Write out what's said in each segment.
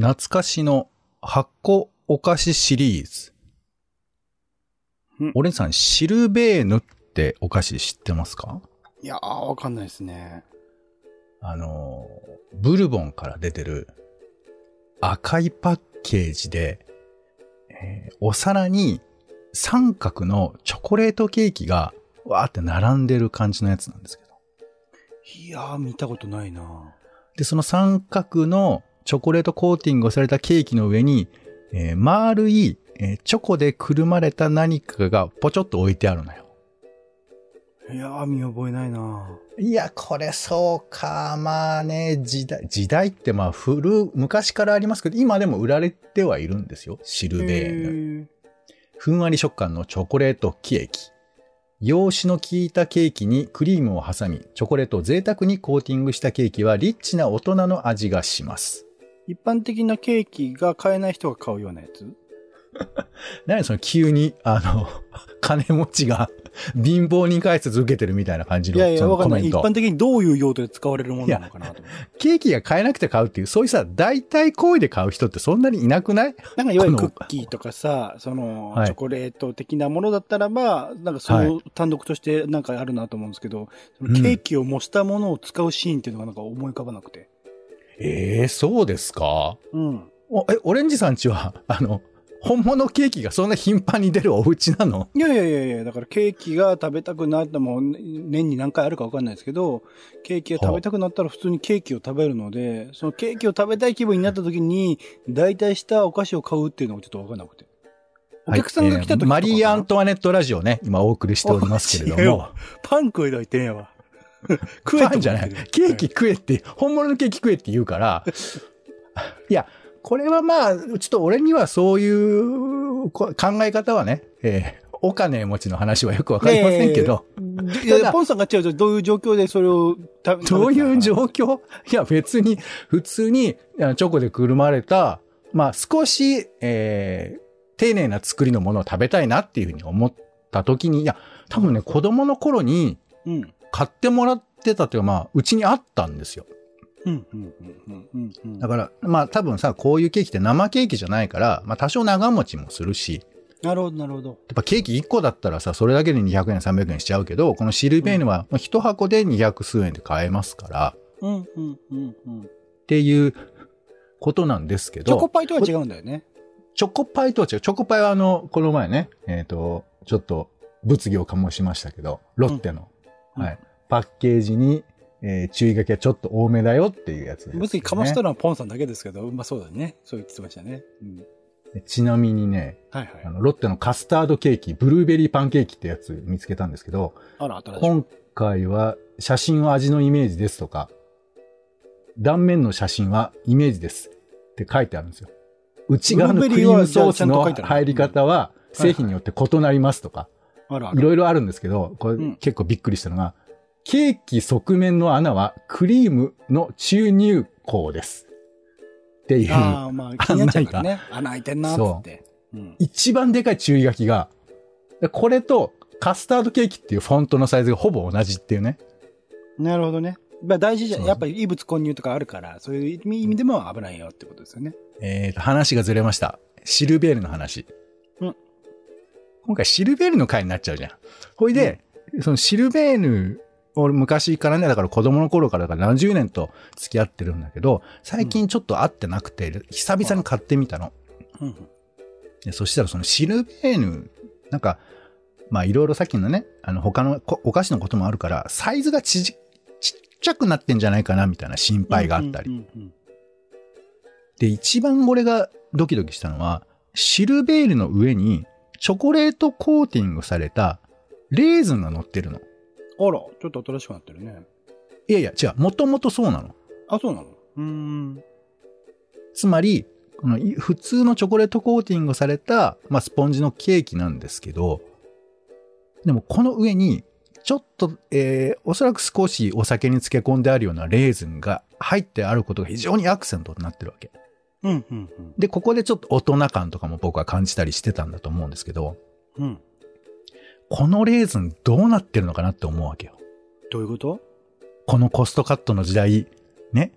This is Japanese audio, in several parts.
懐かしの発酵お菓子シリーズうん。オレンジさん、シルベーヌってお菓子知ってますか？いやー、わかんないですね。あの、ブルボンから出てる赤いパッケージで、えーお皿に三角のチョコレートケーキがわーって並んでる感じのやつなんですけど。いやー、見たことないなで、その三角のチョコレートコーティングをされたケーキの上に、えー丸い、えーチョコでくるまれた何かがポチョッと置いてあるのよ。いやー、見覚えないないや、これそうか。まあね、時代、時代ってまあ古、昔からありますけど、今でも売られてはいるんですよ。シルベーヌ。へふんわり食感のチョコレートケーキ。洋酒の効いたケーキにクリームを挟み、チョコレートを贅沢にコーティングしたケーキはリッチな大人の味がします。ー一般的なケーキが買えない人が買うようなやつ？何その急に、あの、金持ちが 貧乏人解説受けてるみたいな感じのいやいや、わかんない。コメント一般的にどういう用途で使われるものなのかなと。ケーキが買えなくて買うっていう、そういうさ、代替行為で買う人ってそんなにいなくない？なんかいわゆるクッキーとかさ、その、はいチョコレート的なものだったらば、なんかそはの単独としてなんかあるなと思うんですけど、そうんのケーキを模したものを使うシーンっていうのがなんか思い浮かばなくて。ええそうですか？うん。おえ、オレンジさんちは、あの、本物ケーキがそんな頻繁に出るお家なの？いやいやいやいや、だからケーキが食べたくなっても、ね年に何回あるかわかんないですけど、ケーキが食べたくなったら普通にケーキを食べるので、そのケーキを食べたい気分になった時に、代替したお菓子を買うっていうのがちょっとわかんなくて。お客さんが来た時はいえーマリー・アントワネットラジオね、今お送りしておりますけれども。パン食えといてんやわ。食えパンじゃない。ケーキ食えって、本物のケーキ食えって言うから、いや、これはまあ、ちょっと俺にはそういうこ考え方はね、えーお金持ちの話はよくわかりませんけど、いやポンさんが違うとどういう状況でそれを食べどういう状況？況 いや、別に、普通に、あチョコでくるまれた、まあ、少し、えー丁寧な作りのものを食べたいなっていうふうに思った時に、いや、多分ね、子供の頃にうん。買ってもらってたというか、まあ、うちにあったんですよ。うん、うん、うん、うん、うんうん。だから、まあ、多分さ、こういうケーキって生ケーキじゃないから、まあ、多少長持ちもするし、なるほど、なるほど。やっぱケーキ1個だったらさ、それだけで200円、300円しちゃうけど、このシルベーヌは、1箱で200数円で買えますから、うん、うん、うん、うん。っていうことなんですけど、チョコパイとは違うんだよね。チョコパイとは違う。チョコパイはあの、この前ね、えっ、と、ちょっと物議を醸しましたけど、ロッテの、うんはい。パッケージに、えー注意書きはちょっと多めだよっていうやつです、別にかましたのはポンさんだけですけど、まあそうだね。そう言ってましたね。うん。でちなみにね、はいはいあ。の、ロッテのカスタードケーキ、ブルーベリーパンケーキってやつ見つけたんですけど。今回は写真は味のイメージですとか、断面の写真はイメージですって書いてあるんですよ。内側のクリームソースの入り方は製品によって異なりますとか。いろいろあるんですけど、これうん結構びっくりしたのが、ケーキ側面の穴はクリームの注入口です。っていう、ああ、まあ気になっちゃうからね。穴開いてんなーって。うん。一番でかい注意書きが、これとカスタードケーキっていうフォントのサイズがほぼ同じっていうね。なるほどね。まあ大事じゃん。やっぱり異物混入とかあるから、そういう意味でも危ないよってことですよね。えーと、話がずれました。シルベールの話。うん今回シルベールの回になっちゃうじゃん。ほいで、そのシルベール、俺昔からね、だから子供の頃からだから何十年と付き合ってるんだけど、最近ちょっと会ってなくて、久々に買ってみたの。うん。でそしたらそのシルベーヌ、なんか、まあいろいろさっきのね、あの他のこお菓子のこともあるから、サイズがちじちっちゃくなってんじゃないかなみたいな心配があったり。うんうんで、一番俺がドキドキしたのは、シルベールの上にチョコレートコーティングされたレーズンが乗ってるの。うん。あら、ちょっと新しくなってるね。いやいや、違う、もともとそうなの。あ、そうなの？うーん。つまり、このい普通のチョコレートコーティングされた、まあ、スポンジのケーキなんですけど、でもこの上に、ちょっと、えー、おそらく少しお酒に漬け込んであるようなレーズンが入ってあることが非常にアクセントになってるわけ。うん、うん、うん。で、ここでちょっと大人感とかも僕は感じたりしてたんだと思うんですけど、うん。このレーズンどうなってるのかなって思うわけよ。どういうこと？このコストカットの時代、ね、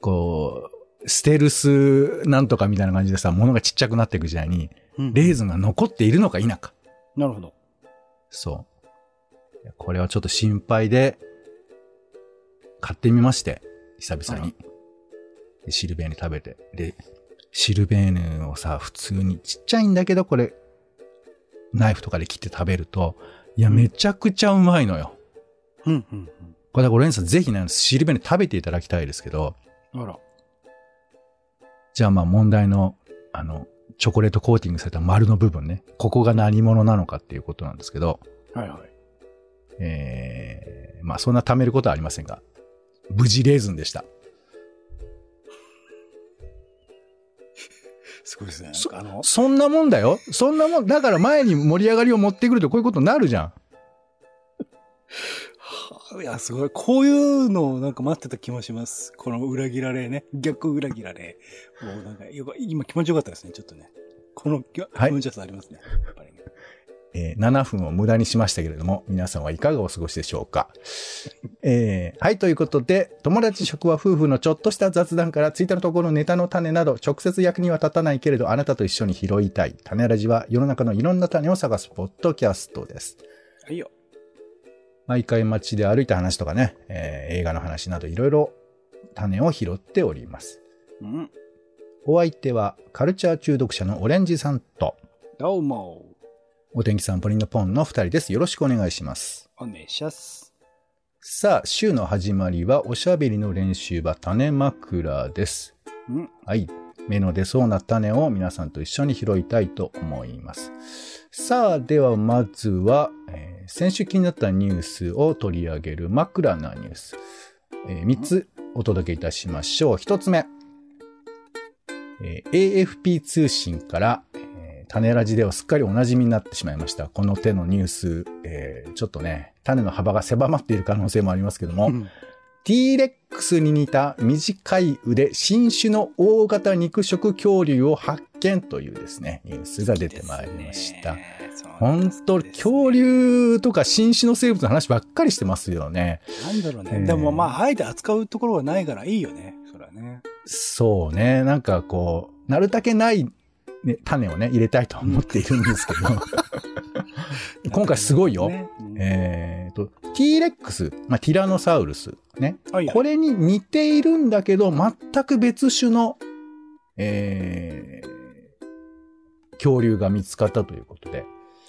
こう、ステルスなんとかみたいな感じでさ、物がちっちゃくなっていく時代に、うんレーズンが残っているのか否か。なるほど。そう。これはちょっと心配で、買ってみまして、久々に。でシルベーヌ食べて。で、シルベーヌをさ、普通にちっちゃいんだけど、これ、ナイフとかで切って食べると、いや、めちゃくちゃうまいのよ。うん、うん、これだから、オレンジさんぜひね、シルベーヌ食べていただきたいですけど、うん。あら。じゃあまあ問題の、あの、チョコレートコーティングされた丸の部分ね。ここが何者なのかっていうことなんですけど、はいはい。えー、まあそんな貯めることはありませんが、無事レーズンでした。すごいですね。そあの、そんなもんだよ。そんなもん。だから前に盛り上がりを持ってくるとこういうことになるじゃん。いや、すごい。こういうのをなんか待ってた気もします。この裏切られね。逆裏切られ。もうなんか、今気持ちよかったですね、ちょっとね。この気はい持ちよさありますね。やっぱりね。えー7分を無駄にしましたけれども、皆さんはいかがお過ごしでしょうか？えーはい、ということで、友達職は夫婦のちょっとした雑談から、ツイッターのところのネタの種など、直接役には立たないけれど、あなたと一緒に拾いたい。種ラジは世の中のいろんな種を探すポッドキャストです。はいよ。毎回街で歩いた話とかね、えー映画の話などいろいろ種を拾っております。うん。お相手はカルチャー中毒者のオレンジさんと、どうも。お天気さんポリンのポンの二人です。よろしくお願いします。お願いします。さあ、週の始まりはおしゃべりの練習場種枕です。うん。はい。芽の出そうな種を皆さんと一緒に拾いたいと思います。さあ、ではまずは、えー先週気になったニュースを取り上げる枕なニュース。え3つお届けいたしましょう。1つ目。えー AFP 通信から、えー種ラジではすっかりお馴染みになってしまいました。この手のニュース、えーちょっとね、種の幅が狭まっている可能性もありますけども、うん T-Rex に似た短い腕、新種の大型肉食恐竜を発見というですね、ニュースが出てまいりました。本当、恐竜とか新種の生物の話ばっかりしてますよね。なんだろうね。えーでもまあ、あえて扱うところはないからいいよね。それはね。そうね、なんかこう、なるだけない、ね、種をね、入れたいと思っているんですけど、今回すごいよ。ね。うん。えーと、T-Rex、まあ、ティラノサウルス、ね。はい。これに似ているんだけど、全く別種の、えー、恐竜が見つかったということで、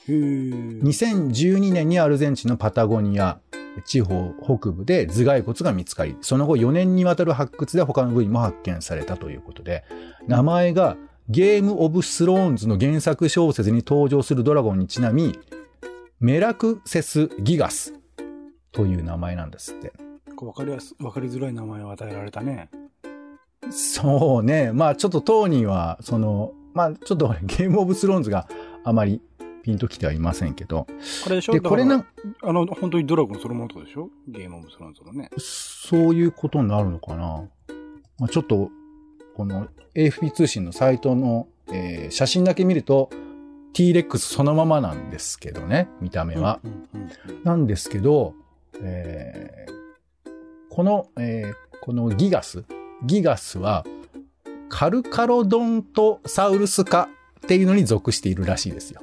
へー。2012年にアルゼンチンのパタゴニア地方北部で頭蓋骨が見つかり、その後4年にわたる発掘で他の部位も発見されたということで、名前がゲーム・オブ・スローンズの原作小説に登場するドラゴンにちなみ、メラクセス・ギガスという名前なんですって。こうわかりやす、わかりづらい名前を与えられたね。そうね。まあちょっと当人は、その、まあちょっとゲームオブスローンズがあまりピンときてはいませんけど。これでしょ？で、これな、あの、本当にドラゴンそのものとでしょ？ゲームオブスローンズのね。そういうことになるのかな。まあ、ちょっと、この AFP 通信のサイトの、えー写真だけ見ると T-Rex そのままなんですけどね、見た目は。うんうんうんなんですけど、えーこの、えーこのギガス、ギガスはカルカロドントサウルス科っていうのに属しているらしいですよ。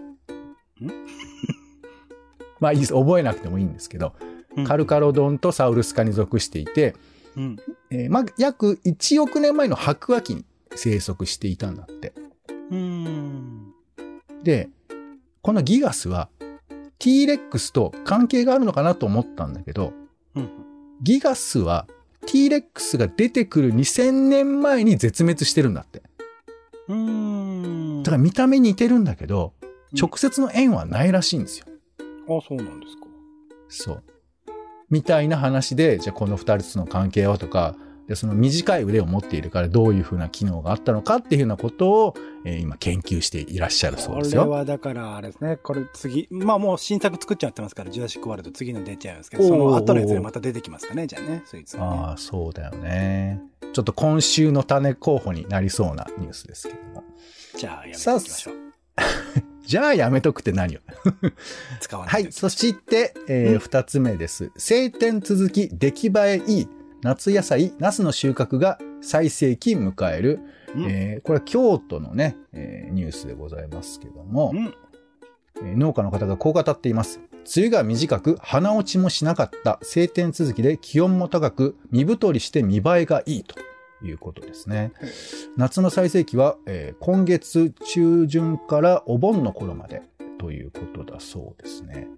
まあいいです。覚えなくてもいいんですけど、うんカルカロドントサウルス科に属していて、うん。えーまあ、約1億年前の白亜紀に生息していたんだって。うん。で、このギガスは T-Rex と関係があるのかなと思ったんだけど、うん。ギガスは T-Rex が出てくる2000年前に絶滅してるんだって。うん。だから見た目似てるんだけど、うん直接の縁はないらしいんですよ。あ、そうなんですか。そう。みたいな話で、じゃあこの二つの関係はとか、でその短い腕を持っているからどういうふうな機能があったのかっていうようなことを、えー今研究していらっしゃるそうですこれよ。はだから、あれですね。これ次、まあもう新作作っちゃってますから、ジュラシックワールド次の出ちゃいますけど、その後のやつでまた出てきますかね、じゃあね、そいつがね。ああ、そうだよね。ちょっと今週の種候補になりそうなニュースですけども。じゃあ、やめていきましょう。じゃあやめとくって何よ。使わなはいい。とそして、えーうん二つ目です。晴天続き、出来栄えいい、夏野菜、ナスの収穫が最盛期迎える、うんえーこれは京都のね、えーニュースでございますけども、うん。えー農家の方がこう語っています。梅雨が短く、花落ちもしなかった晴天続きで気温も高く、身太りして見栄えがいいということですね。夏の最盛期は、えー今月中旬からお盆の頃までということだそうですね。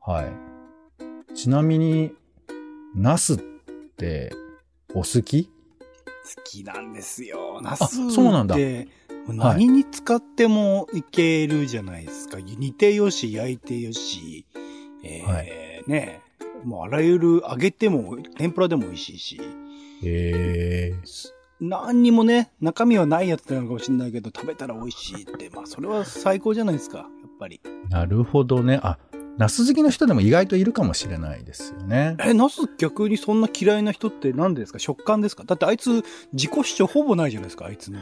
はい。ちなみに、ナスってお好き？好きなんですよ。ナスそうなんだって、何に使ってもいけるじゃないですか。煮てよし、焼いてよし、えーはいねもうあらゆる揚げても、天ぷらでも美味しいし、へえ。何にもね、中身はないやつなのかもしれないけど、食べたら美味しいって、まあそれは最高じゃないですか、やっぱり。なるほどね。あ、ナス好きの人でも意外といるかもしれないですよね。え、ナス逆にそんな嫌いな人って何でですか？食感ですか？だってあいつ自己主張ほぼないじゃないですか、あいつの。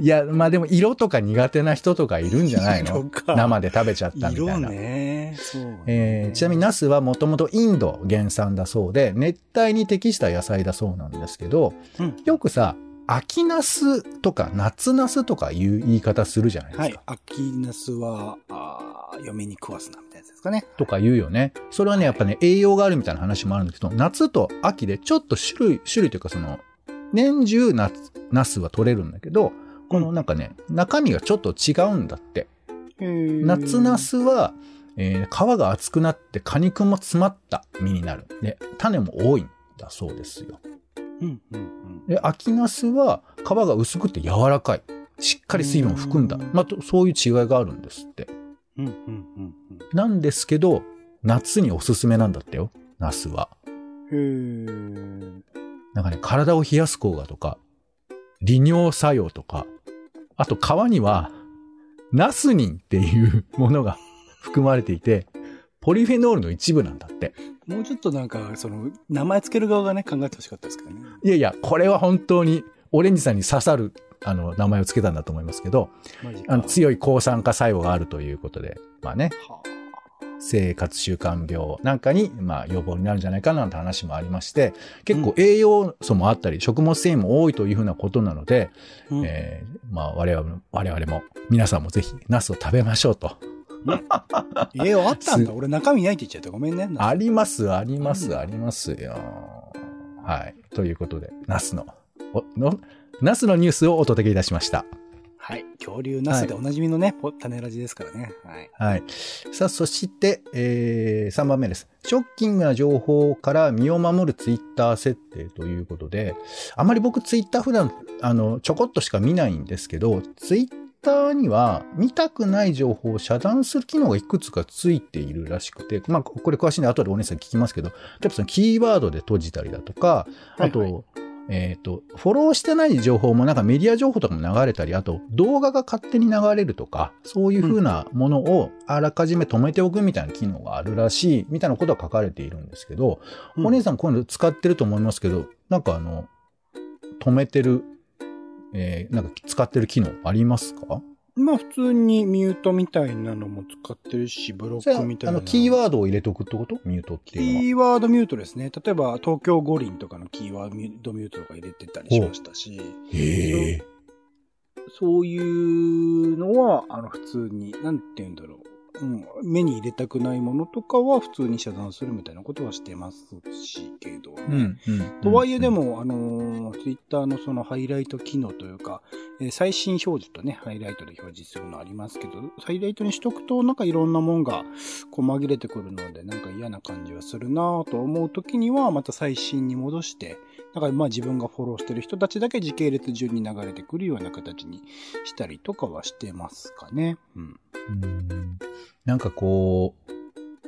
いや、まあでも色とか苦手な人とかいるんじゃないの？生で食べちゃったみた色いな。ね。そうね、えーちなみにナスはもともとインド原産だそうで、熱帯に適した野菜だそうなんですけど、うんよくさ、秋ナスとか夏ナスとかいう言い方するじゃないですか。はい。秋ナスは、あー嫁に食わすな、みたいなやつですかね。とか言うよね。それはね、やっぱね、栄養があるみたいな話もあるんだけど、夏と秋でちょっと種類、種類というかその、年中夏、ナスは取れるんだけど、このなんかね、中身がちょっと違うんだって。夏ナスは、えー皮が厚くなって果肉も詰まった実になる。で、種も多いんだそうですよ。うんうんうん。で、秋ナスは皮が薄くて柔らかい。しっかり水分を含んだ。うんまあ、とそういう違いがあるんですって。うんうんうんなんですけど、夏におすすめなんだってよ。ナスは。なんかね、体を冷やす効果とか、利尿作用とか、あと皮には、ナスニンっていうものが含まれていて、ポリフェノールの一部なんだって。もうちょっとなんか、その、名前つける側がね、考えてほしかったですけどね。いやいや、これは本当にオレンジさんに刺さる、あの、名前をつけたんだと思いますけど。あの強い抗酸化作用があるということで、まあね、は生活習慣病なんかに、まあ、予防になるんじゃないかなんて話もありまして、結構栄養素もあったり、食物繊維も多いというふうなことなので、あうんえーまあ、我々も、我々も、皆さんもぜひ、ナスを食べましょうと。えー、あったんだ。す俺中身ないって言っちゃった。ごめんね。あります、あります、うんありますよ。はい。ということで、ナスの、おの、ナスのニュースをお届けいたしました。はい。恐竜ナスでおなじみのね、ポ種ラジですからね。はい。はい。さあ、そして、えー、3番目です。ショッキングな情報から身を守るツイッター設定ということで、あまり僕ツイッター普段、あの、ちょこっとしか見ないんですけど、ツイッターには見たくない情報を遮断する機能がいくつかついているらしくて、まあ、これ詳しいんで後でお姉さん聞きますけど、例えばそのキーワードで閉じたりだとか、あと、はいはえっ、と、フォローしてない情報もなんかメディア情報とかも流れたり、あと動画が勝手に流れるとか、そういう風なものをあらかじめ止めておくみたいな機能があるらしい、みたいなことが書かれているんですけど、うん。お姉さんこういうの使ってると思いますけど、なんかあの、止めてる、えーなんか使ってる機能ありますか？まあ普通にミュートみたいなのも使ってるし、ブロックみたいな。あの、キーワードを入れとくってこと？ミュートっていうのは。キーワードミュートですね。例えば、東京五輪とかのキーワードミュートとか入れてたりしましたし、へえ。そういうのは、あの、普通に、なんて言うんだろう。うん、目に入れたくないものとかは普通に遮断するみたいなことはしてますし、けどね。うん、うん。とはいえでも、あのツイッターのそのハイライト機能というか、えー最新表示とね、ハイライトで表示するのありますけど、ハイライトにしとくと、なんかいろんなもんが、こう紛れてくるので、なんか嫌な感じはするなぁと思うときには、また最新に戻して、だからまあ自分がフォローしてる人たちだけ時系列順に流れてくるような形にしたりとかはしてますかね。うん。うんなんかこ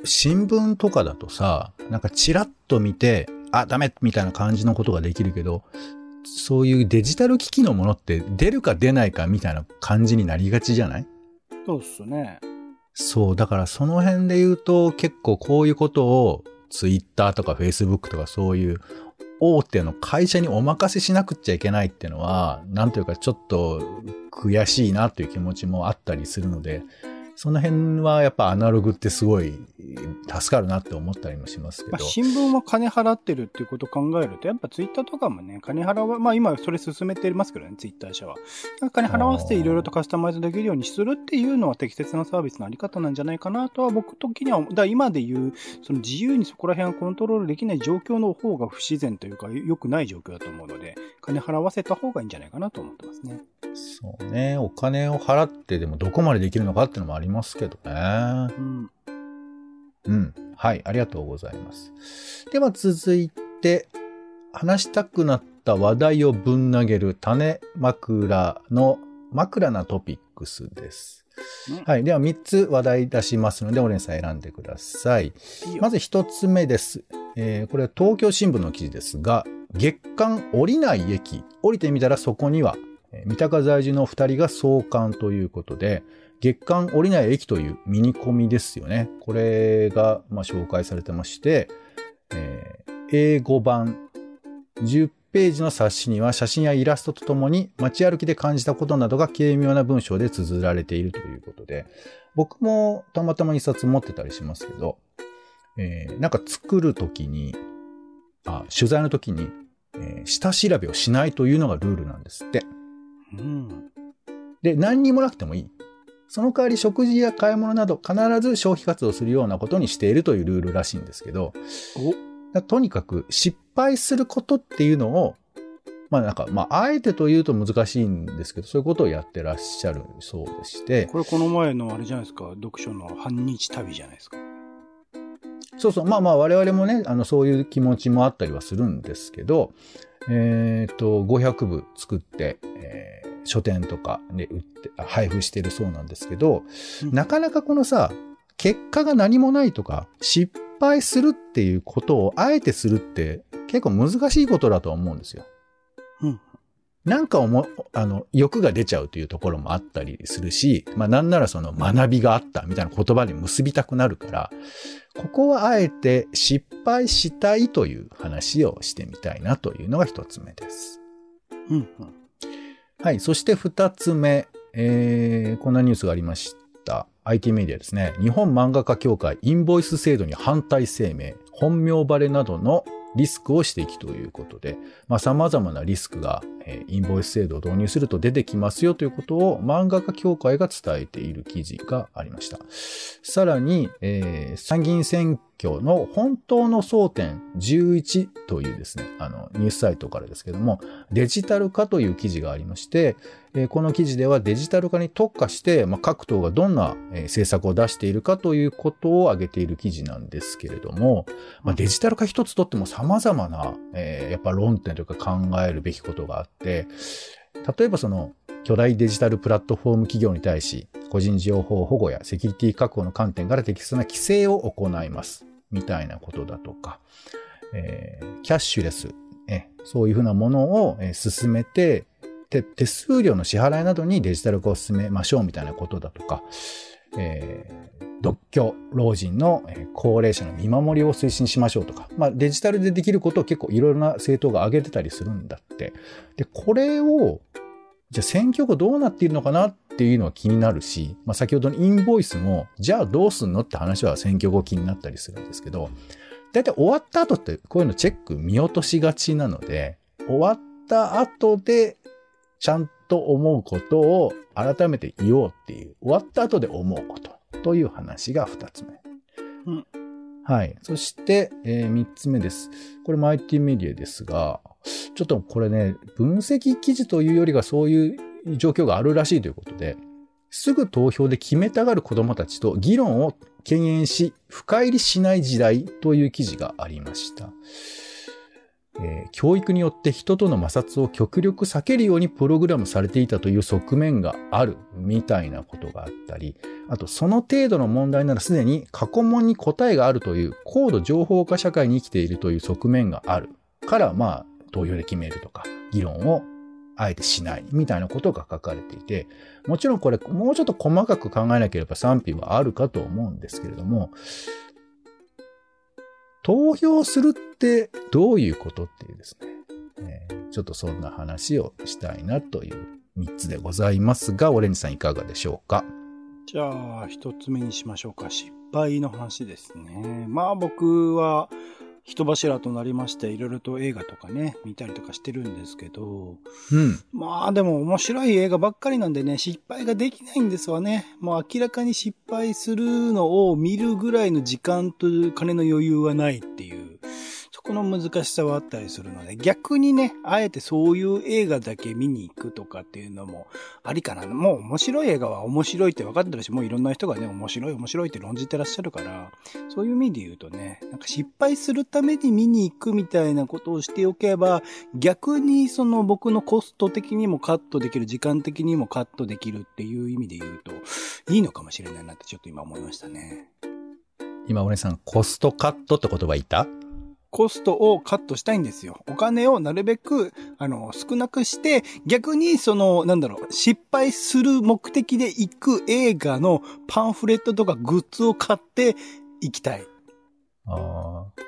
う、新聞とかだとさ、なんかチラッと見て、あ、ダメみたいな感じのことができるけど、そういうデジタル機器のものって出るか出ないかみたいな感じになりがちじゃない？そうっすね。そう、だからその辺で言うと結構こういうことをツイッターとかフェイスブックとかそういう大手の会社にお任せしなくちゃいけないっていうのは、なんというかちょっと悔しいなという気持ちもあったりするので、その辺はやっぱアナログってすごい助かるなって思ったりもしますけまあ、ど。新聞は金払ってるっていうことを考えると、やっぱツイッターとかもね、金払わ、まあ今それ進めてますけどね、ツイッター社は。金払わせていろいろとカスタマイズできるようにするっていうのは適切なサービスのあり方なんじゃないかなとは僕的には、だから今で言う、その自由にそこら辺をコントロールできない状況の方が不自然というか、良くない状況だと思うので、金払わせた方がいいんじゃないかなと思ってますね。そうね。お金を払ってでもどこまでできるのかっていうのもありますけどね。うん。うん。はい。ありがとうございます。では続いて、話したくなった話題をぶん投げる種枕の枕なトピックスです。うんはい。では3つ話題出しますので、オレンさん選んでください。いいよまず1つ目です。えーこれは東京新聞の記事ですが、月間降りない駅、降りてみたらそこには、えー三鷹在住の2人が送還ということで、月間降りない駅というミニコミですよね。これが、まあ、紹介されてまして、えー英語版10ページの冊子には写真やイラストとともに街歩きで感じたことなどが軽妙な文章で綴られているということで、僕もたまたま一冊持ってたりしますけど、えーなんか作るときに、あ、取材のときに、えー下調べをしないというのがルールなんですって。うん。で、何にもなくてもいい。その代わり食事や買い物など必ず消費活動するようなことにしているというルールらしいんですけど、とにかく失敗することっていうのを、まあなんか、まああえてというと難しいんですけど、そういうことをやってらっしゃるそうでして、これこの前のあれじゃないですか、読書の半日旅じゃないですか。そうそう、まあまあ我々もね、あのそういう気持ちもあったりはするんですけど、えっ、と、500部作って、えー書店とかで売って、あ配布してるそうなんですけど、うんなかなかこのさ、結果が何もないとか、失敗するっていうことをあえてするって結構難しいことだと思うんですよ。うん。なんか思、あの、欲が出ちゃうというところもあったりするし、まあなんならその学びがあったみたいな言葉に結びたくなるから、ここはあえて失敗したいという話をしてみたいなというのが一つ目です。うん。うん。はい。そして二つ目、えー、こんなニュースがありました。IT メディアですね。日本漫画家協会インボイス制度に反対声明、本名バレなどのリスクを指摘ということで、まあ様々なリスクが、えーインボイス制度を導入すると出てきますよということを漫画家協会が伝えている記事がありました。さらに、えー参議院選挙の本当の争点11というですね、あの、ニュースサイトからですけども、デジタル化という記事がありまして、この記事ではデジタル化に特化して、まあ、各党がどんな、政策を出しているかということを挙げている記事なんですけれども、まあ、デジタル化一つとっても様々な、えーやっぱ論点というか考えるべきことがあって、例えばその巨大デジタルプラットフォーム企業に対し、個人情報保護やセキュリティ確保の観点から適切な規制を行います。みたいなことだとか、えーキャッシュレス、えそういうふうなものを、進めて、手数料の支払いなどにデジタル化を進めましょう。みたいなことだとか、えー独居老人の高齢者の見守りを推進しましょうとか、まあ、デジタルでできることを結構いろいろな政党が挙げてたりするんだって。で、これを、じゃあ選挙後どうなっているのかなっていうのは気になるし、まあ、先ほどのインボイスも、じゃあどうすんのって話は選挙後気になったりするんですけど、だいたい終わった後ってこういうのチェック見落としがちなので、終わった後でちゃんと思うことを改めて言おうっていう、終わった後で思うことという話が二つ目。うんはい。そして、えー三つ目です。これも IT メディアですが、ちょっとこれね、分析記事というよりがそういう状況があるらしいということで、すぐ投票で決めたがる子供たちと議論を敬遠し、深入りしない時代という記事がありました。えー教育によって人との摩擦を極力避けるようにプログラムされていたという側面があるみたいなことがあったり、あとその程度の問題ならすでに過去問に答えがあるという高度情報化社会に生きているという側面があるから、まあ投票で決めるとか、議論をあえてしないみたいなことが書かれていて、もちろんこれもうちょっと細かく考えなければ賛否はあるかと思うんですけれども、投票するってどういうことっていうですね、えーちょっとそんな話をしたいなという3つでございますが、オレンジさんいかがでしょうか？じゃあ、一つ目にしましょうか。失敗の話ですね。まあ僕は、人柱となりまして、いろいろと映画とかね、見たりとかしてるんですけど、うん。まあでも面白い映画ばっかりなんでね、失敗ができないんですわね。もう明らかに失敗するのを見るぐらいの時間と金の余裕はないっていう。この難しさはあったりするので、逆にね、あえてそういう映画だけ見に行くとかっていうのもありかな。もう面白い映画は面白いって分かってるし、もういろんな人がね、面白い面白いって論じてらっしゃるから、そういう意味で言うとね、なんか失敗するために見に行くみたいなことをしておけば、逆にその僕のコスト的にもカットできる、時間的にもカットできるっていう意味で言うと、いいのかもしれないなってちょっと今思いましたね。今、俺さん、コストカットって言葉言った？コストをカットしたいんですよ。お金をなるべく、あの、少なくして、逆にその、なんだろう、失敗する目的で行く映画のパンフレットとかグッズを買って行きたい。ああ。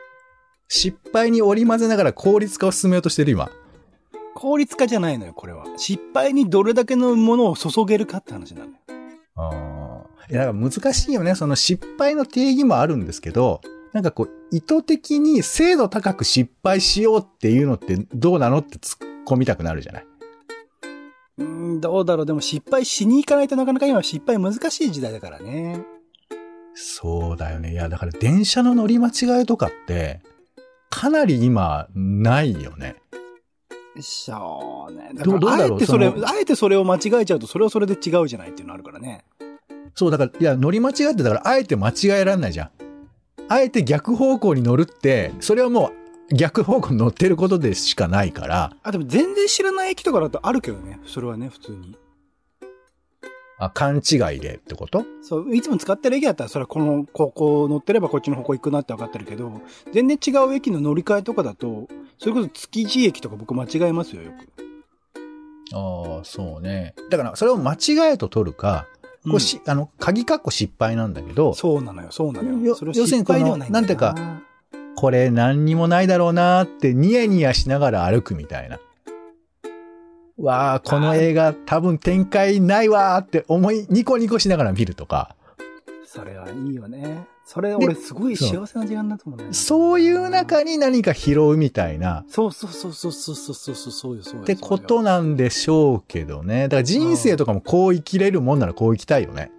失敗に織り交ぜながら効率化を進めようとしてる今。効率化じゃないのよ、これは。失敗にどれだけのものを注げるかって話なのよ。ああ。いや、難しいよね。その失敗の定義もあるんですけど、なんかこう、意図的に精度高く失敗しようっていうのってどうなのって突っ込みたくなるじゃない？うん、どうだろう。でも失敗しに行かないとなかなか今失敗難しい時代だからね。そうだよね。いや、だから電車の乗り間違いとかって、かなり今、ないよね。そうね。だからあえてそれ、あえてそれを間違えちゃうと、それはそれで違うじゃないっていうのあるからね。そう、だから、いや、乗り間違って、だから、あえて間違えられないじゃん。あえて逆方向に乗るって、それはもう逆方向に乗ってることでしかないから。あ、でも全然知らない駅とかだとあるけどね。それはね、普通に。あ、勘違いでってこと？そう、いつも使ってる駅だったら、それはこの、ここ乗ってればこっちの方向行くなって分かってるけど、全然違う駅の乗り換えとかだと、それこそ築地駅とか僕間違えますよ、よく。ああ、そうね。だから、それを間違えと取るか、こうし、うん、あの、鍵括弧失敗なんだけど。そうなのよ、そうなのよ。それ要するにこの、なんていうか、これ何にもないだろうなってニヤニヤしながら歩くみたいな。わあ、この映画多分展開ないわーって思い、ニコニコしながら見るとか。それはいいよね。それ俺すごい幸せな時間だと思うね。そういう中に何か拾うみたいな。そうそうそうそうそうそうそうそうそうってことなんでしょうけどね。だから人生とかもこう生きれるもんならこう生きたいよね。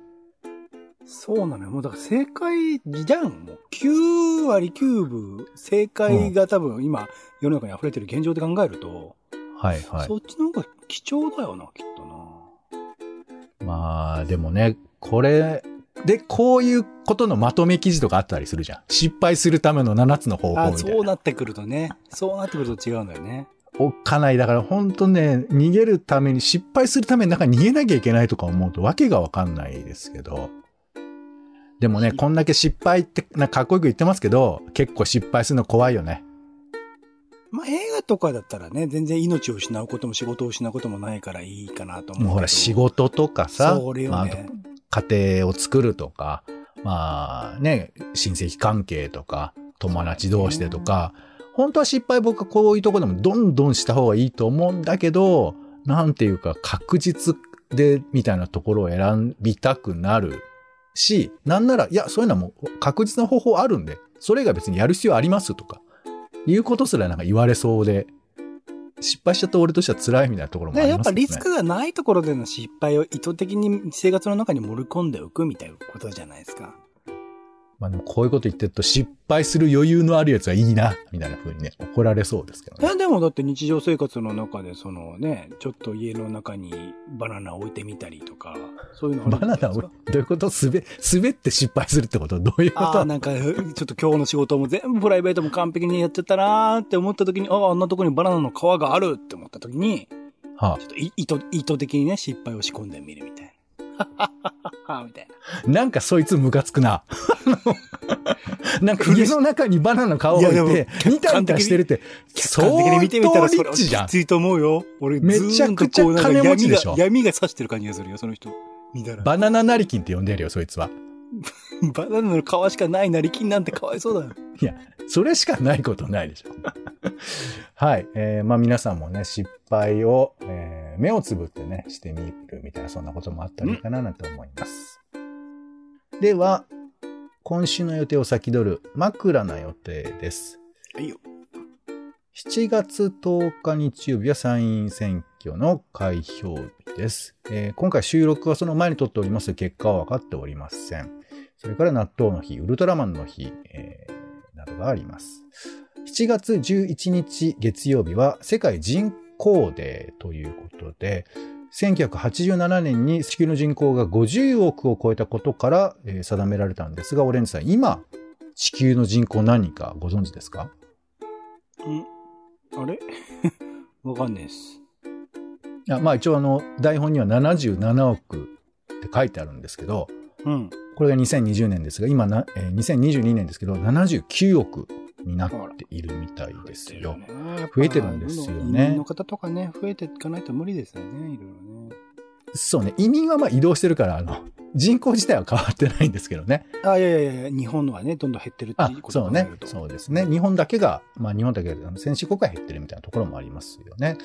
そうなのよ。もうだから正解じゃん。もう9割9分正解が多分今世の中に溢れてる現状で考えると。はいはい。そっちの方が貴重だよな、きっとな。まあ、でもね、これ、で、こういうことのまとめ記事とかあったりするじゃん。失敗するための7つの方法みたいな。そうなってくるとね。そうなってくると違うんだよね。おっかない。だから本当ね、逃げるために、失敗するためになんか逃げなきゃいけないとか思うとわけがわかんないですけど。でもね、こんだけ失敗ってなかっこよく言ってますけど、結構失敗するの怖いよね。まあ、映画とかだったらね、全然命を失うことも仕事を失うこともないからいいかなと思う。もうほら、仕事とかさ、そね、まあ、家庭を作るとか、まあね、親戚関係とか、友達同士でとか、本当は失敗僕はこういうとこでもどんどんした方がいいと思うんだけど、なんていうか確実でみたいなところを選びたくなるし、なんなら、いや、そういうのはもう確実な方法あるんで、それが別にやる必要ありますとか、いうことすらなんか言われそうで、失敗しちゃった俺としては辛いみたいなところもありますね。やっぱリスクがないところでの失敗を意図的に生活の中に盛り込んでおくみたいなことじゃないですか。まあでもこういうこと言ってると失敗する余裕のあるやつはいいな、みたいな風にね、怒られそうですけどね。いやでもだって日常生活の中でそのね、ちょっと家の中にバナナ置いてみたりとか、そういうのバナナを、どういうこと？滑、滑って失敗するってこと？どういうこと？ああ、なんか、ちょっと今日の仕事も全部プライベートも完璧にやっちゃったなーって思った時に、ああ、あんなとこにバナナの皮があるって思った時に、はあ、ちょっと意図、意図的にね、失敗を仕込んでみるみたいな。みたいな。なんかそいつムカつくな。なんか家の中にバナナの皮を置いて、ニタニタしてるって、相当リッチじゃん。きついと思うよ。俺、めちゃくちゃ金持ちでしょ。闇が差してる感じがするよ、その人。バナナ成金って呼んでるよ、そいつは。バナナの皮しかない成金なんてかわいそうだよ。いや、それしかないことないでしょ。はい。えー、まあ皆さんもね、失敗を、えー、目をつぶってね、してみるみたいな、そんなこともあったらいいかななんて思います。では、今週の予定を先取る枕な予定です。はいよ。7月10日日曜日は参院選挙の開票日です。えー今回収録はその前に撮っております結果は分かっておりません。それから納豆の日、ウルトラマンの日、えーなどがあります。7月11日月曜日は世界人口デーということで、1987年に地球の人口が50億を超えたことから、えー定められたんですが、オレンジさん、今、地球の人口何人かご存知ですか？んあれ？わかんないです。いやまあ一応あの台本には77億って書いてあるんですけど、うん。これが2020年ですが、今な、えー2022年ですけど、79億になっているみたいですよ。増えてるんですよね移民の方とかね、増えていかないと無理ですよね、いろいろね。そうね、移民はまあ移動してるから、あの、人口自体は変わってないんですけどね。あ、いやいやいや、日本のはね、どんどん減ってるってあいう、ことそうね。そうですね。日本だけが、まあ日本だけが、先進国が減ってるみたいなところもありますよね。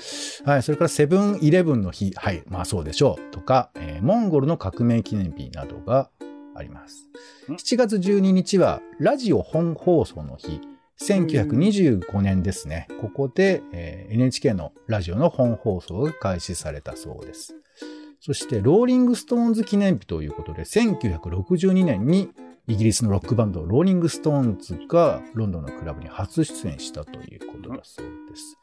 はい。それからセブンイレブンの日、はい。まあそうでしょう。とか、えーモンゴルの革命記念日などがあります。ん7月12日は、ラジオ本放送の日。1925年ですね。ここで、えー NHK のラジオの本放送が開始されたそうです。そして、ローリングストーンズ記念日ということで、1962年にイギリスのロックバンド、ローリングストーンズがロンドンのクラブに初出演したということだそうです。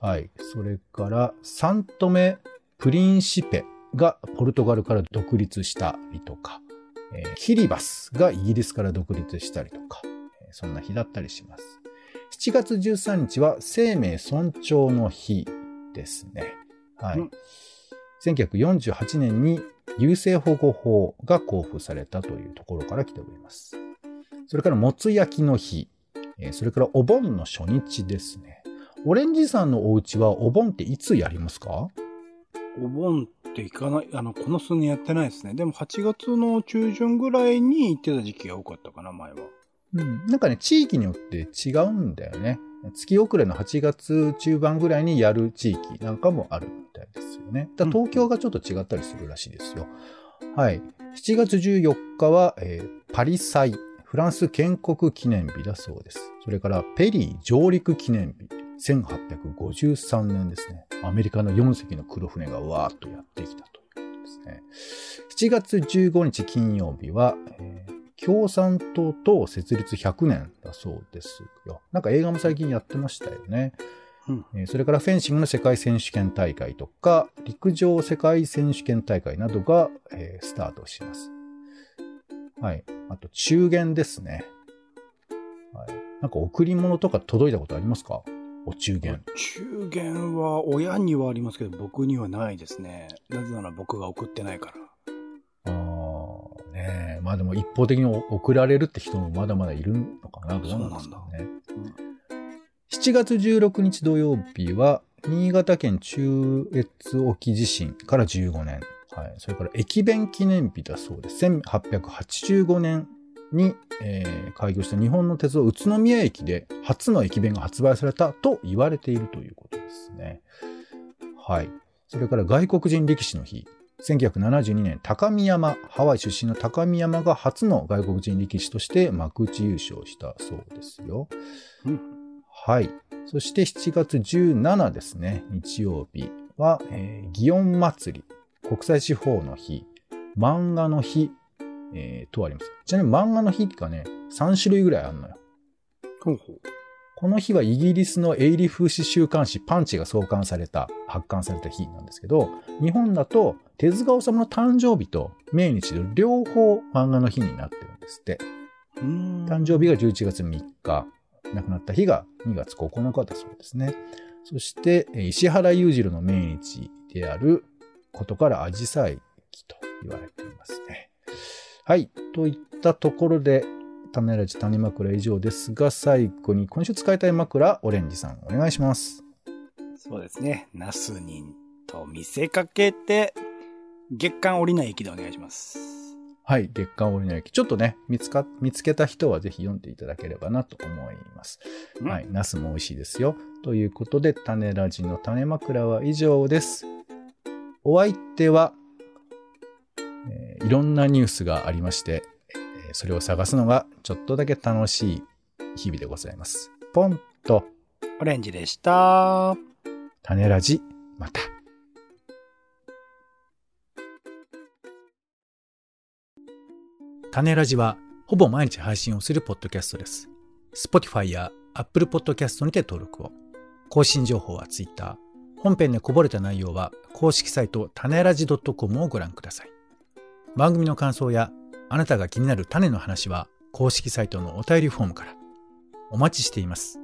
はい。それから、サントメ・プリンシペがポルトガルから独立したりとか、えーキリバスがイギリスから独立したりとか、そんな日だったりします。7月13日は生命尊重の日ですね。はい。うん1948年に優生保護法が交付されたというところから来ております。それから、もつ焼きの日。えーそれから、お盆の初日ですね。オレンジさんのお家はお盆っていつやりますか？お盆って行かない、あの、この数年やってないですね。でも8月の中旬ぐらいに行ってた時期が多かったかな、前は。うん。なんかね、地域によって違うんだよね。月遅れの8月中盤ぐらいにやる地域なんかもあるみたいですよね。だ東京がちょっと違ったりするらしいですよ。はい。7月14日は、えーパリ祭、フランス建国記念日だそうです。それからペリー上陸記念日、1853年ですね。アメリカの4隻の黒船がわーっとやってきたということですね。7月15日金曜日は、えー共産党党設立100年だそうですよ。なんか映画も最近やってましたよね。うん。えーそれからフェンシングの世界選手権大会とか、陸上世界選手権大会などが、えースタートします。はい。あと、中元ですね。はい。なんか贈り物とか届いたことありますか？お中元。中元は親にはありますけど、僕にはないですね。なぜなら僕が送ってないから。ねえ。まあでも一方的に送られるって人もまだまだいるのかな。どうなんですかね。7月16日土曜日は、新潟県中越沖地震から15年。はい。それから駅弁記念日だそうです。1885年に、えー開業した日本の鉄道宇都宮駅で初の駅弁が発売されたと言われているということですね。はい。それから外国人力士の日。1972年、高見山、ハワイ出身の高見山が初の外国人力士として幕内優勝したそうですよ。うん。はい。そして7月17ですね、日曜日は、えー、祇園祭り、国際司法の日、漫画の日、えーとあります。ちなみに漫画の日がね、3種類ぐらいあるのよ。ほうほう。この日はイギリスの営利風刺週刊誌パンチが創刊された、発刊された日なんですけど、日本だと手塚治虫の誕生日と命日の両方漫画の日になってるんですって。誕生日が11月3日、亡くなった日が2月9日だそうですね。そして、えー石原裕次郎の命日であることから、アジサイ期と言われていますね。はい。といったところで、種ラジ種枕以上ですが、最後に今週使いたい枕、オレンジさん、お願いします。そうですね。ナスニンと見せかけて、月間降りない駅でお願いします。はい。月刊オリの駅。ちょっとね、見つか、見つけた人はぜひ読んでいただければなと思います。うんはい。ナスも美味しいですよ。ということで、種ラジの種枕は以上です。お相手は、えーいろんなニュースがありまして、えそれを探すのがちょっとだけ楽しい日々でございます。ポンとオレンジでした。種ラジ、また。種ラジはほぼ毎日配信をするポッドキャストです。Spotify や Apple Podcast にて登録を。更新情報は Twitter。本編でこぼれた内容は公式サイト種ラジ .com をご覧ください。番組の感想やあなたが気になる種の話は公式サイトのお便りフォームからお待ちしています。